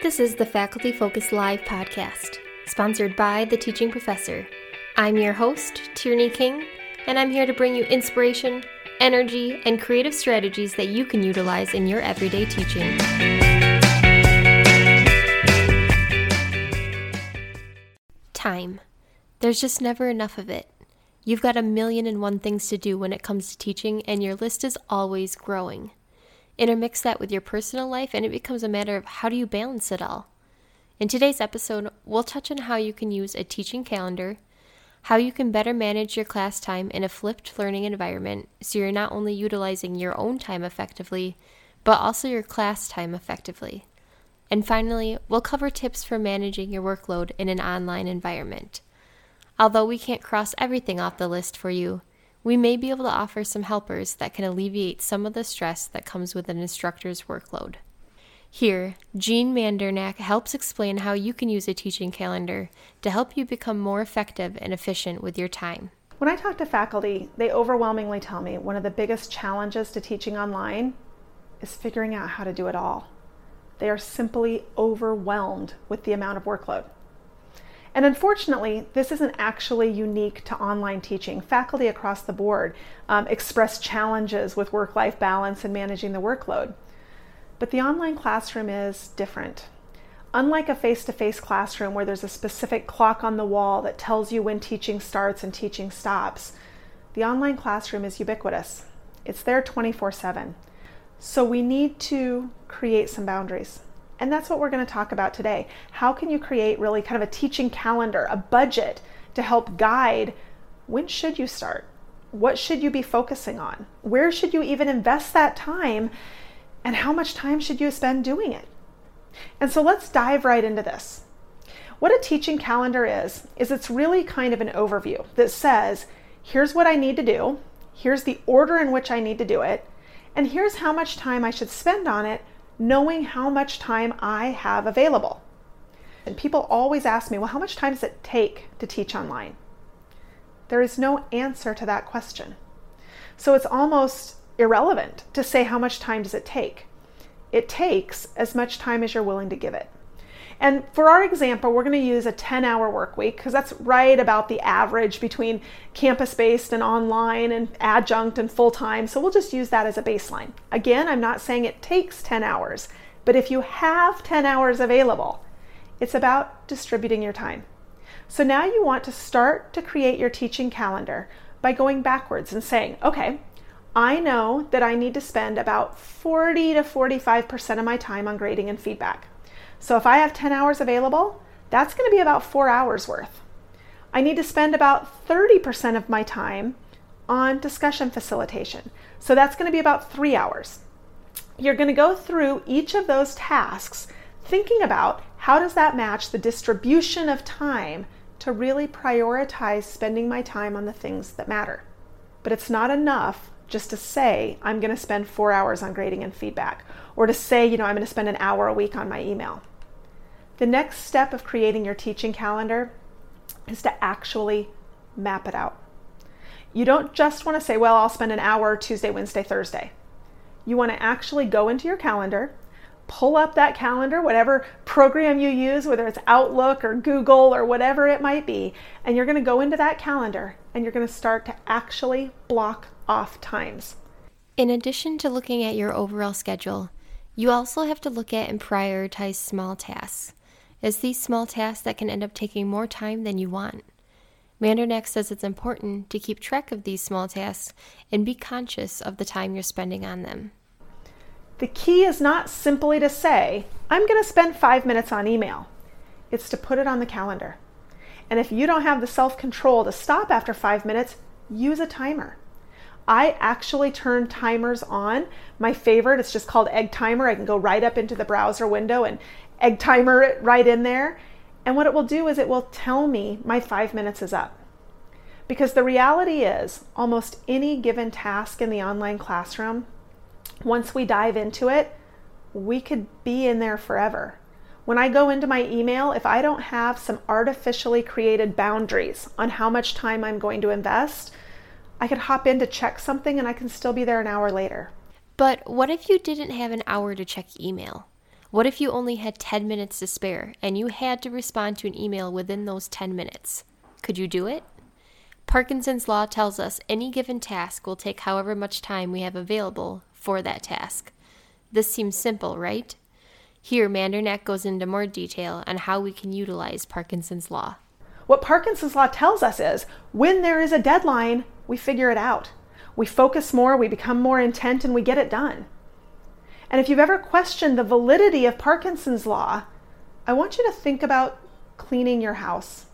This is the Faculty Focus Live podcast, sponsored by The Teaching Professor. I'm your host, Tierney King, and I'm here to bring you inspiration, energy, and creative strategies that you can utilize in your everyday teaching. Time. There's just never enough of it. You've got a million and one things to do when it comes to teaching, and your list is always growing. Intermix that with your personal life, and it becomes a matter of how do you balance it all. In today's episode, we'll touch on how you can use a teaching calendar, how you can better manage your class time in a flipped learning environment so you're not only utilizing your own time effectively, but also your class time effectively. And finally, we'll cover tips for managing your workload in an online environment. Although we can't cross everything off the list for you, we may be able to offer some helpers that can alleviate some of the stress that comes with an instructor's workload. Here, Jean Mandernach helps explain how you can use a teaching calendar to help you become more effective and efficient with your time. When I talk to faculty, they overwhelmingly tell me one of the biggest challenges to teaching online is figuring out how to do it all. They are simply overwhelmed with the amount of workload. And unfortunately, this isn't actually unique to online teaching. Faculty across the board um, express challenges with work life balance and managing the workload. But the online classroom is different. Unlike a face to face classroom where there's a specific clock on the wall that tells you when teaching starts and teaching stops, the online classroom is ubiquitous. It's there 24 7. So we need to create some boundaries. And that's what we're going to talk about today. How can you create really kind of a teaching calendar, a budget to help guide when should you start? What should you be focusing on? Where should you even invest that time? And how much time should you spend doing it? And so let's dive right into this. What a teaching calendar is, is it's really kind of an overview that says, here's what I need to do, here's the order in which I need to do it, and here's how much time I should spend on it knowing how much time I have available. And people always ask me, well, how much time does it take to teach online? There is no answer to that question. So it's almost irrelevant to say how much time does it take. It takes as much time as you're willing to give it. And for our example, we're going to use a 10 hour work week because that's right about the average between campus based and online and adjunct and full time. So we'll just use that as a baseline. Again, I'm not saying it takes 10 hours, but if you have 10 hours available, it's about distributing your time. So now you want to start to create your teaching calendar by going backwards and saying, okay, I know that I need to spend about 40 to 45% of my time on grading and feedback. So if I have 10 hours available, that's going to be about four hours worth. I need to spend about 30% of my time on discussion facilitation. So that's going to be about three hours. You're going to go through each of those tasks thinking about how does that match the distribution of time to really prioritize spending my time on the things that matter. But it's not enough just to say, I'm going to spend four hours on grading and feedback, or to say, you know, I'm going to spend an hour a week on my email. The next step of creating your teaching calendar is to actually map it out. You don't just want to say, well, I'll spend an hour Tuesday, Wednesday, Thursday. You want to actually go into your calendar, pull up that calendar, whatever program you use, whether it's Outlook or Google or whatever it might be, and you're going to go into that calendar and you're going to start to actually block off times. In addition to looking at your overall schedule, you also have to look at and prioritize small tasks as these small tasks that can end up taking more time than you want. Mandernach says it's important to keep track of these small tasks and be conscious of the time you're spending on them. The key is not simply to say, I'm going to spend five minutes on email. It's to put it on the calendar. And if you don't have the self control to stop after five minutes, use a timer. I actually turn timers on. My favorite, it's just called Egg Timer. I can go right up into the browser window and egg timer it right in there. And what it will do is it will tell me my five minutes is up. Because the reality is, almost any given task in the online classroom, once we dive into it, we could be in there forever. When I go into my email, if I don't have some artificially created boundaries on how much time I'm going to invest, I could hop in to check something and I can still be there an hour later. But what if you didn't have an hour to check email? What if you only had 10 minutes to spare and you had to respond to an email within those 10 minutes? Could you do it? Parkinson's Law tells us any given task will take however much time we have available for that task. This seems simple, right? Here, Mandernach goes into more detail on how we can utilize Parkinson's Law. What Parkinson's Law tells us is when there is a deadline, we figure it out. We focus more, we become more intent, and we get it done. And if you've ever questioned the validity of Parkinson's Law, I want you to think about cleaning your house.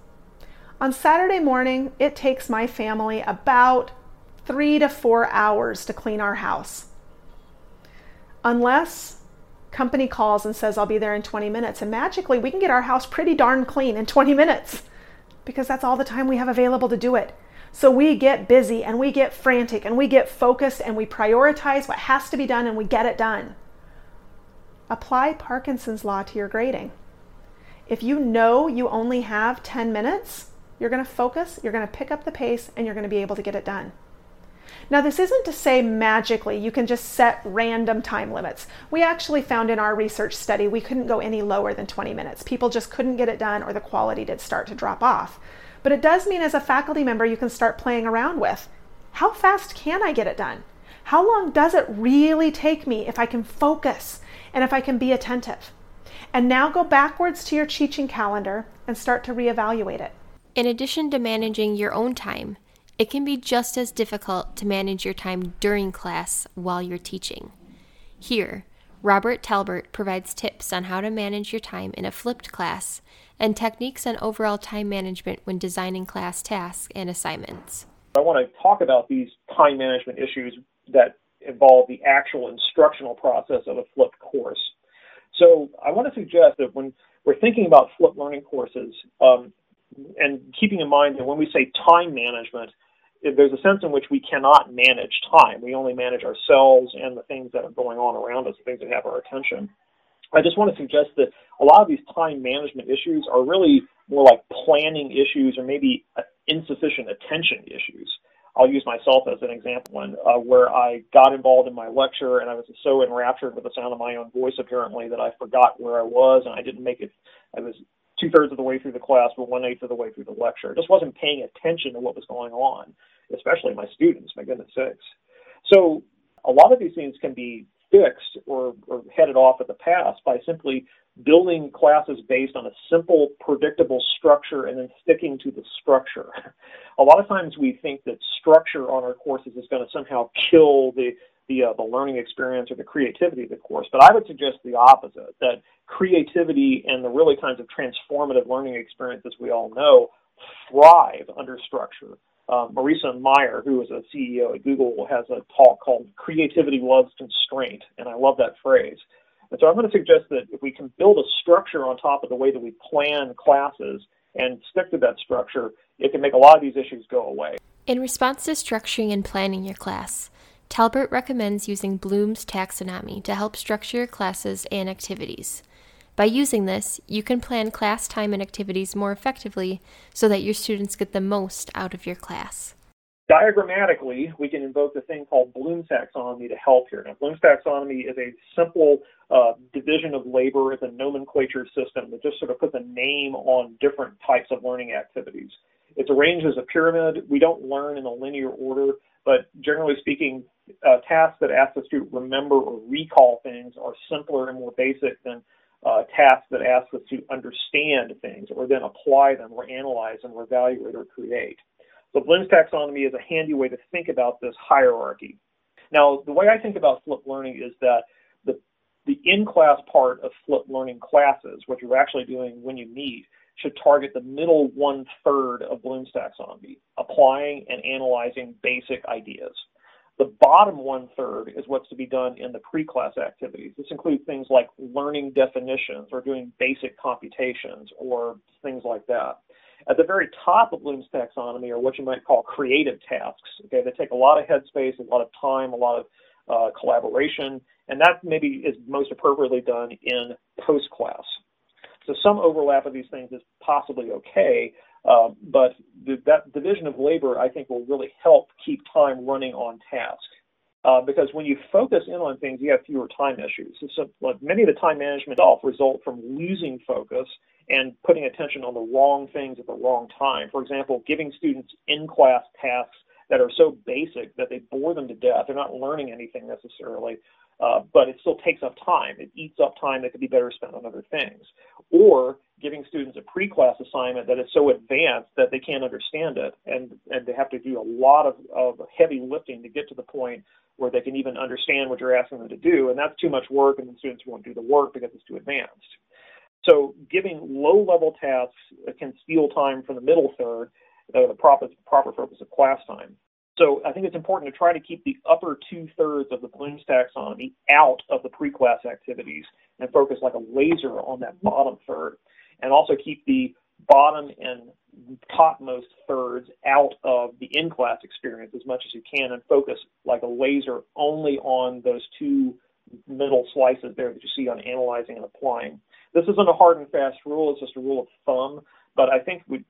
On Saturday morning, it takes my family about three to four hours to clean our house. Unless company calls and says, I'll be there in 20 minutes. And magically, we can get our house pretty darn clean in 20 minutes because that's all the time we have available to do it. So we get busy and we get frantic and we get focused and we prioritize what has to be done and we get it done. Apply Parkinson's Law to your grading. If you know you only have 10 minutes, you're going to focus, you're going to pick up the pace, and you're going to be able to get it done. Now, this isn't to say magically you can just set random time limits. We actually found in our research study we couldn't go any lower than 20 minutes. People just couldn't get it done or the quality did start to drop off. But it does mean as a faculty member you can start playing around with how fast can I get it done? How long does it really take me if I can focus and if I can be attentive? And now go backwards to your teaching calendar and start to reevaluate it. In addition to managing your own time, it can be just as difficult to manage your time during class while you're teaching. Here, Robert Talbert provides tips on how to manage your time in a flipped class and techniques on overall time management when designing class tasks and assignments. I want to talk about these time management issues that involve the actual instructional process of a flipped course. So I want to suggest that when we're thinking about flipped learning courses, um, and keeping in mind that when we say time management, there's a sense in which we cannot manage time. We only manage ourselves and the things that are going on around us, the things that have our attention. I just want to suggest that a lot of these time management issues are really more like planning issues or maybe insufficient attention issues. I'll use myself as an example uh, where I got involved in my lecture and I was so enraptured with the sound of my own voice apparently that I forgot where I was and I didn't make it. I was two thirds of the way through the class, but one eighth of the way through the lecture. I just wasn't paying attention to what was going on especially my students, my goodness sakes. So a lot of these things can be fixed or, or headed off at the pass by simply building classes based on a simple, predictable structure and then sticking to the structure. A lot of times we think that structure on our courses is going to somehow kill the the, uh, the learning experience or the creativity of the course, but I would suggest the opposite. That creativity and the really kinds of transformative learning experiences we all know thrive under structure uh, Marissa Mayer, who is a CEO at Google, has a talk called Creativity Loves Constraint, and I love that phrase. And so I'm going to suggest that if we can build a structure on top of the way that we plan classes and stick to that structure, it can make a lot of these issues go away. In response to structuring and planning your class, Talbert recommends using Bloom's taxonomy to help structure your classes and activities. By using this, you can plan class time and activities more effectively so that your students get the most out of your class. Diagrammatically, we can invoke the thing called Bloom's taxonomy to help here. Now, Bloom's taxonomy is a simple uh, division of labor. It's a nomenclature system that just sort of puts a name on different types of learning activities. It's arranged as a pyramid. We don't learn in a linear order, but generally speaking, uh, tasks that ask the student remember or recall things are simpler and more basic than uh, tasks that ask us to understand things or then apply them or analyze them or evaluate or create. So Bloom's taxonomy is a handy way to think about this hierarchy. Now, the way I think about flipped learning is that the, the in-class part of flipped learning classes, what you're actually doing when you meet, should target the middle one third of Bloom's taxonomy, applying and analyzing basic ideas. The bottom one third is what's to be done in the pre-class activities. This includes things like learning definitions or doing basic computations or things like that. At the very top of Bloom's taxonomy are what you might call creative tasks. Okay, they take a lot of headspace, a lot of time, a lot of uh, collaboration, and that maybe is most appropriately done in post-class. So some overlap of these things is possibly okay, uh, but th- that division of labor, I think, will really help keep time running on task. Uh, because when you focus in on things, you have fewer time issues. So, like many of the time management itself result from losing focus and putting attention on the wrong things at the wrong time. For example, giving students in-class tasks that are so basic that they bore them to death. They're not learning anything necessarily, uh, but it still takes up time. It eats up time that could be better spent on other things. Or giving students a pre-class assignment that is so advanced that they can't understand it, and and they have to do a lot of, of heavy lifting to get to the point where they can even understand what you're asking them to do, and that's too much work, and the students won't do the work because it's too advanced. So giving low-level tasks can steal time from the middle third, uh, the proper proper focus of class time. So I think it's important to try to keep the upper two thirds of the Bloom's taxonomy out of the pre-class activities and focus like a laser on that bottom third, and also keep the bottom and topmost thirds out of the in-class experience as much as you can, and focus like a laser only on those two middle slices there that you see on analyzing and applying. This isn't a hard and fast rule; it's just a rule of thumb but I think we,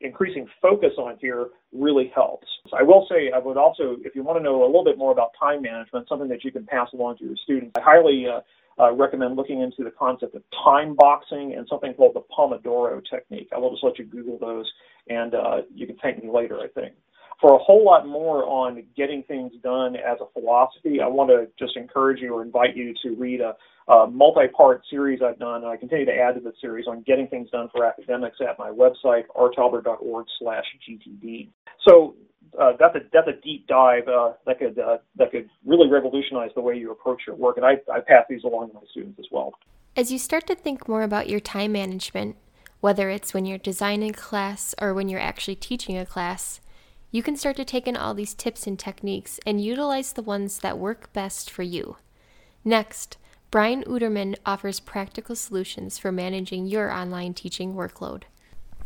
increasing focus on here really helps. So I will say, I would also, if you want to know a little bit more about time management, something that you can pass along to your students, I highly uh, uh, recommend looking into the concept of time boxing and something called the Pomodoro technique. I will just let you Google those, and uh, you can thank me later, I think. For a whole lot more on getting things done as a philosophy, I want to just encourage you or invite you to read a uh, multi-part series I've done, and I continue to add to the series on getting things done for academics at my website, rtalbert.org slash GTD. So uh, that's a that's a deep dive uh, that could uh, that could really revolutionize the way you approach your work, and I, I pass these along to my students as well. As you start to think more about your time management, whether it's when you're designing a class or when you're actually teaching a class, you can start to take in all these tips and techniques and utilize the ones that work best for you. Next, Brian Udermann offers practical solutions for managing your online teaching workload.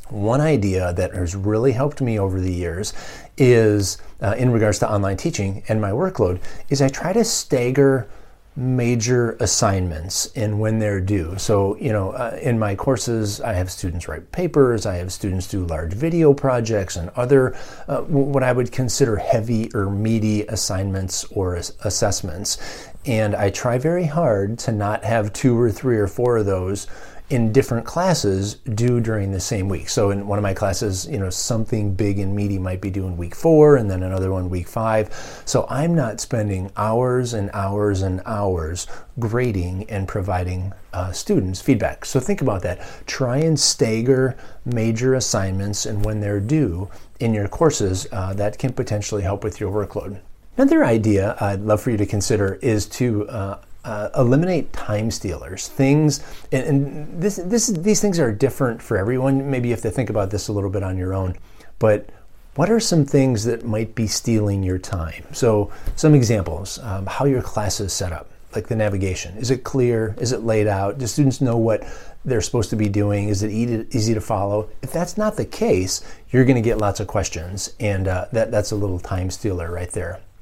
One idea that has really helped me over the years is uh, in regards to online teaching and my workload is I try to stagger major assignments and when they're due. So, you know, uh, in my courses, I have students write papers, I have students do large video projects and other uh, what I would consider heavy or meaty assignments or assessments. And I try very hard to not have two or three or four of those in different classes due during the same week. So in one of my classes, you know, something big and meaty might be due in week four and then another one week five. So I'm not spending hours and hours and hours grading and providing uh, students feedback. So think about that. Try and stagger major assignments and when they're due in your courses, uh, that can potentially help with your workload. Another idea I'd love for you to consider is to uh, uh, eliminate time stealers. Things, and, and this, this, these things are different for everyone. Maybe you have to think about this a little bit on your own. But what are some things that might be stealing your time? So, some examples um, how your class is set up, like the navigation. Is it clear? Is it laid out? Do students know what they're supposed to be doing? Is it easy to follow? If that's not the case, you're going to get lots of questions, and uh, that, that's a little time stealer right there.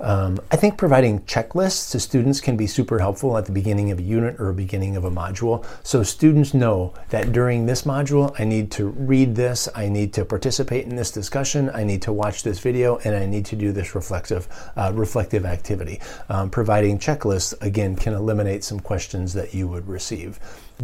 Um, I think providing checklists to students can be super helpful at the beginning of a unit or beginning of a module. So students know that during this module, I need to read this, I need to participate in this discussion, I need to watch this video, and I need to do this reflective, uh, reflective activity. Um, providing checklists, again, can eliminate some questions that you would receive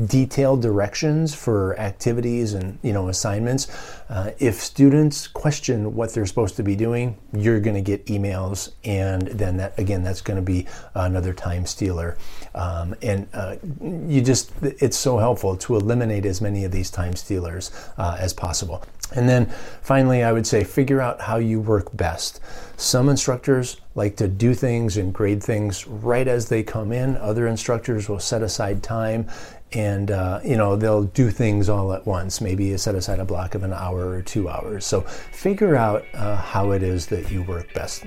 detailed directions for activities and you know assignments. Uh, if students question what they're supposed to be doing, you're going to get emails, and then that again, that's going to be another time stealer. Um, and uh, you just it's so helpful to eliminate as many of these time stealers uh, as possible. And then finally, I would say figure out how you work best. Some instructors like to do things and grade things right as they come in. Other instructors will set aside time and uh, you know they'll do things all at once maybe set aside a block of an hour or two hours so figure out uh, how it is that you work best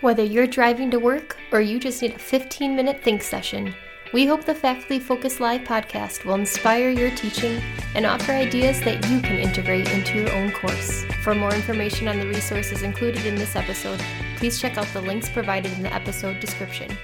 whether you're driving to work or you just need a 15 minute think session we hope the faculty focus live podcast will inspire your teaching and offer ideas that you can integrate into your own course. For more information on the resources included in this episode please check out the links provided in the episode description